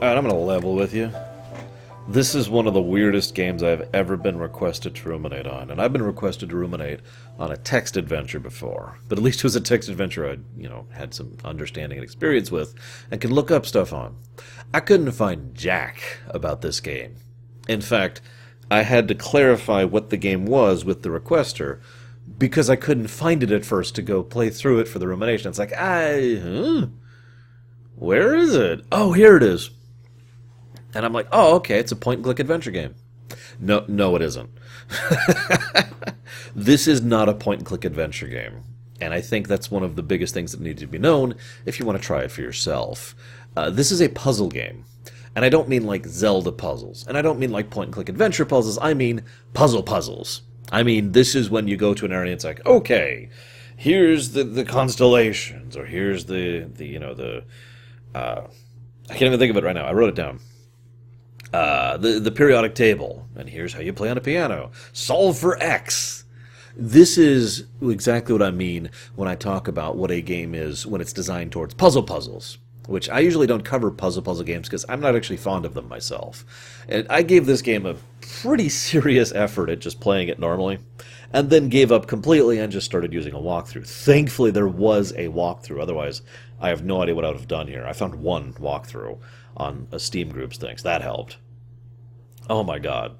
Alright, I'm gonna level with you. This is one of the weirdest games I've ever been requested to ruminate on, and I've been requested to ruminate on a text adventure before. But at least it was a text adventure I'd, you know, had some understanding and experience with, and could look up stuff on. I couldn't find jack about this game. In fact, I had to clarify what the game was with the requester, because I couldn't find it at first to go play through it for the rumination. It's like, I... Huh? Where is it? Oh, here it is. And I'm like, oh, okay, it's a point and click adventure game. No, no, it isn't. this is not a point and click adventure game. And I think that's one of the biggest things that needs to be known if you want to try it for yourself. Uh, this is a puzzle game. And I don't mean like Zelda puzzles. And I don't mean like point and click adventure puzzles. I mean puzzle puzzles. I mean, this is when you go to an area and it's like, okay, here's the, the constellations, or here's the, the you know, the. Uh, I can't even think of it right now. I wrote it down uh, the the periodic table, and here's how you play on a piano. Solve for X. This is exactly what I mean when I talk about what a game is when it's designed towards puzzle puzzles. Which I usually don't cover puzzle puzzle games because I'm not actually fond of them myself. And I gave this game a pretty serious effort at just playing it normally, and then gave up completely and just started using a walkthrough. Thankfully, there was a walkthrough. Otherwise, I have no idea what I would have done here. I found one walkthrough on a Steam Groups things. That helped. Oh my god.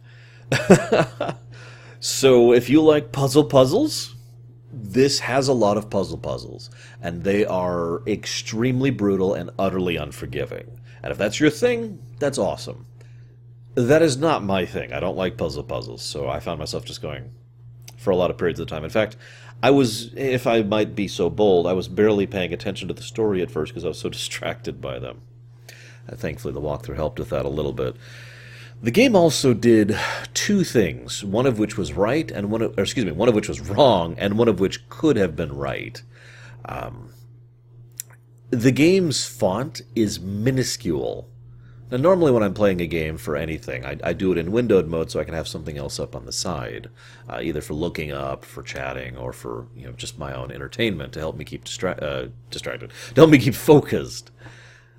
so if you like puzzle puzzles, this has a lot of puzzle puzzles, and they are extremely brutal and utterly unforgiving. And if that's your thing, that's awesome. That is not my thing. I don't like puzzle puzzles, so I found myself just going for a lot of periods of time. In fact, I was, if I might be so bold, I was barely paying attention to the story at first because I was so distracted by them. Uh, thankfully, the walkthrough helped with that a little bit. The game also did two things, one of which was right, and one of, or excuse me, one of which was wrong, and one of which could have been right. Um, the game's font is minuscule. Now, normally when I'm playing a game for anything, I, I do it in windowed mode so I can have something else up on the side, uh, either for looking up, for chatting, or for you know just my own entertainment to help me keep distra- uh, distracted, to help me keep focused.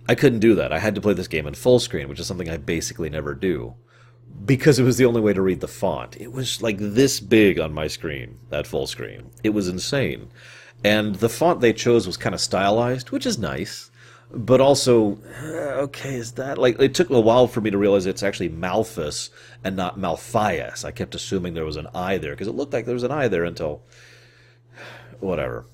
I couldn't do that. I had to play this game in full screen, which is something I basically never do. Because it was the only way to read the font. It was like this big on my screen, that full screen. It was insane. And the font they chose was kind of stylized, which is nice. But also, uh, okay, is that like it took a while for me to realize it's actually Malphas and not Malphias. I kept assuming there was an I there because it looked like there was an I there until whatever.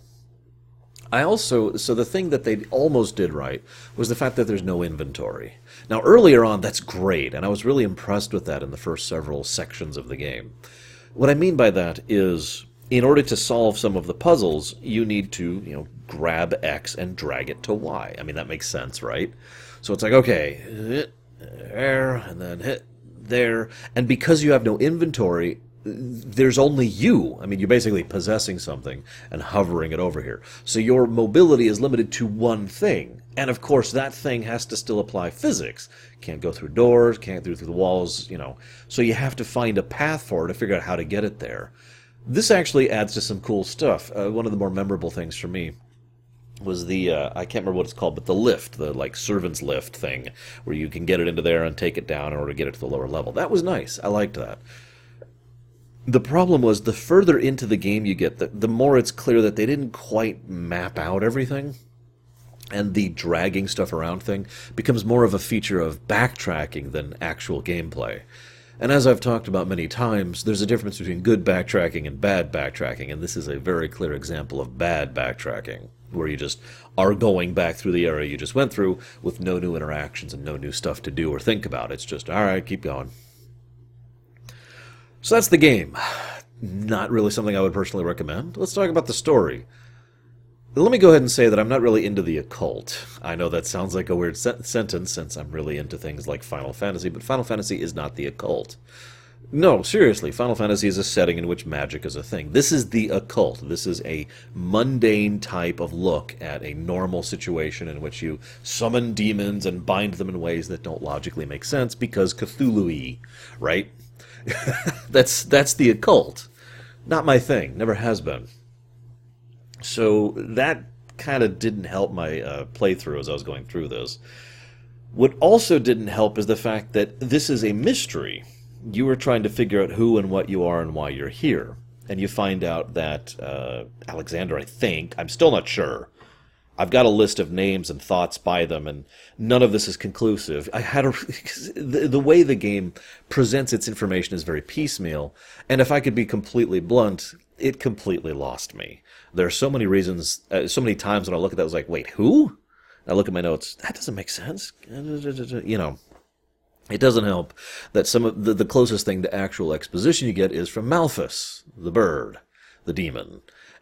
I also, so the thing that they almost did right was the fact that there's no inventory. Now, earlier on, that's great, and I was really impressed with that in the first several sections of the game. What I mean by that is, in order to solve some of the puzzles, you need to, you know, grab X and drag it to Y. I mean, that makes sense, right? So it's like, okay, there, and then hit there, and because you have no inventory, there's only you. I mean, you're basically possessing something and hovering it over here. So your mobility is limited to one thing. And of course, that thing has to still apply physics. Can't go through doors, can't go through the walls, you know. So you have to find a path for it to figure out how to get it there. This actually adds to some cool stuff. Uh, one of the more memorable things for me was the uh, I can't remember what it's called, but the lift, the like servant's lift thing, where you can get it into there and take it down in order to get it to the lower level. That was nice. I liked that the problem was the further into the game you get, the, the more it's clear that they didn't quite map out everything. And the dragging stuff around thing becomes more of a feature of backtracking than actual gameplay. And as I've talked about many times, there's a difference between good backtracking and bad backtracking, and this is a very clear example of bad backtracking, where you just are going back through the area you just went through with no new interactions and no new stuff to do or think about. It's just, alright, keep going. So that's the game. Not really something I would personally recommend. Let's talk about the story. Let me go ahead and say that I'm not really into the occult. I know that sounds like a weird se- sentence since I'm really into things like Final Fantasy, but Final Fantasy is not the occult. No, seriously, Final Fantasy is a setting in which magic is a thing. This is the occult. This is a mundane type of look at a normal situation in which you summon demons and bind them in ways that don't logically make sense because Cthulhu right? that's that's the occult. Not my thing. Never has been. So that kind of didn't help my uh, playthrough as I was going through this. What also didn't help is the fact that this is a mystery. You are trying to figure out who and what you are and why you're here. And you find out that uh, Alexander, I think, I'm still not sure. I've got a list of names and thoughts by them, and none of this is conclusive. I had a the, the way the game presents its information is very piecemeal, and if I could be completely blunt, it completely lost me. There are so many reasons, uh, so many times when I look at that, I was like, "Wait, who?" I look at my notes. That doesn't make sense. You know, it doesn't help that some of the, the closest thing to actual exposition you get is from Malphas, the bird, the demon.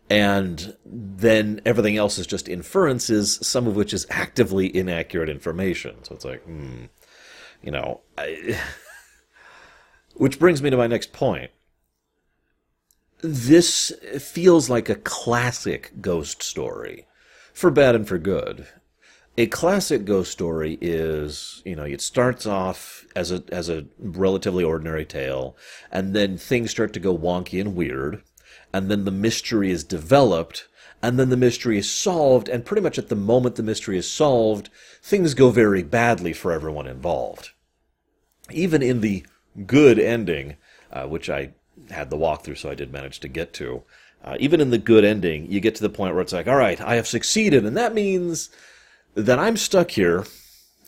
And then everything else is just inferences, some of which is actively inaccurate information. So it's like, hmm, you know, I, which brings me to my next point. This feels like a classic ghost story, for bad and for good a classic ghost story is, you know, it starts off as a as a relatively ordinary tale, and then things start to go wonky and weird, and then the mystery is developed, and then the mystery is solved, and pretty much at the moment the mystery is solved, things go very badly for everyone involved. Even in the good ending, uh, which I had the walkthrough, so I did manage to get to. Uh, even in the good ending, you get to the point where it's like, all right, I have succeeded, and that means that I'm stuck here,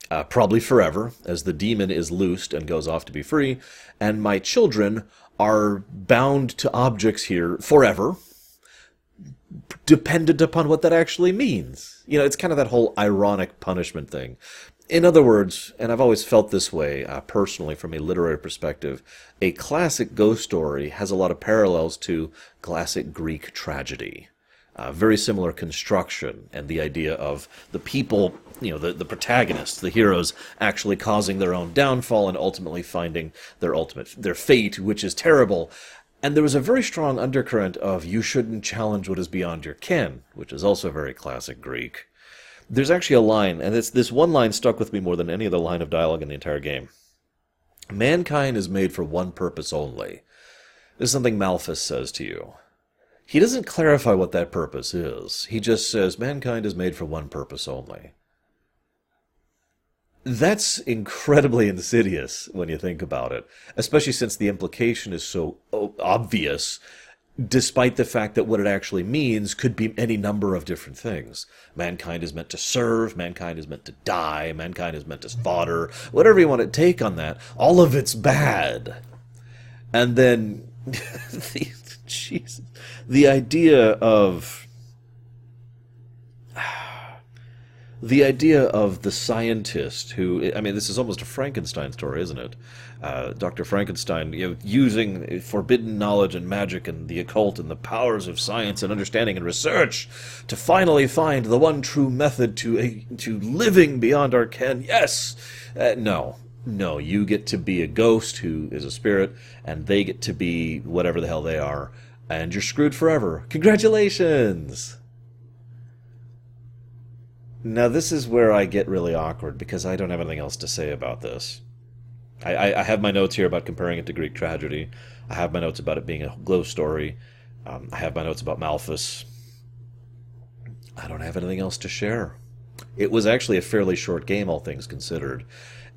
uh, probably forever, as the demon is loosed and goes off to be free, and my children are bound to objects here forever, dependent upon what that actually means. You know, it's kind of that whole ironic punishment thing. In other words, and I've always felt this way uh, personally from a literary perspective, a classic ghost story has a lot of parallels to classic Greek tragedy uh, very similar construction and the idea of the people, you know, the, the protagonists, the heroes, actually causing their own downfall and ultimately finding their ultimate, their fate, which is terrible. And there was a very strong undercurrent of you shouldn't challenge what is beyond your ken, which is also very classic Greek. There's actually a line, and it's, this one line stuck with me more than any other line of dialogue in the entire game. Mankind is made for one purpose only. This is something Malphas says to you. He doesn't clarify what that purpose is. He just says mankind is made for one purpose only. That's incredibly insidious when you think about it, especially since the implication is so obvious, despite the fact that what it actually means could be any number of different things. Mankind is meant to serve, mankind is meant to die, mankind is meant to fodder, whatever you want to take on that, all of it's bad. And then the, Jesus. The idea of the idea of the scientist who I mean this is almost a Frankenstein story, isn't it? Uh, Dr. Frankenstein, you know, using forbidden knowledge and magic and the occult and the powers of science and understanding and research to finally find the one true method to a, to living beyond our ken. Yes, uh, no, no, you get to be a ghost who is a spirit, and they get to be whatever the hell they are, and you're screwed forever. Congratulations! Now, this is where I get really awkward because I don't have anything else to say about this. I, I, I have my notes here about comparing it to Greek tragedy. I have my notes about it being a glow story. Um, I have my notes about Malphas. I don't have anything else to share. It was actually a fairly short game, all things considered.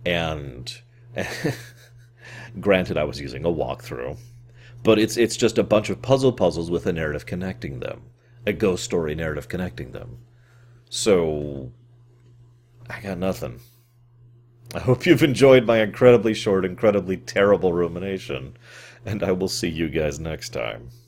And granted, I was using a walkthrough, but it's it's just a bunch of puzzle puzzles with a narrative connecting them, a ghost story narrative connecting them. So I got nothing. I hope you've enjoyed my incredibly short, incredibly terrible rumination, and I will see you guys next time.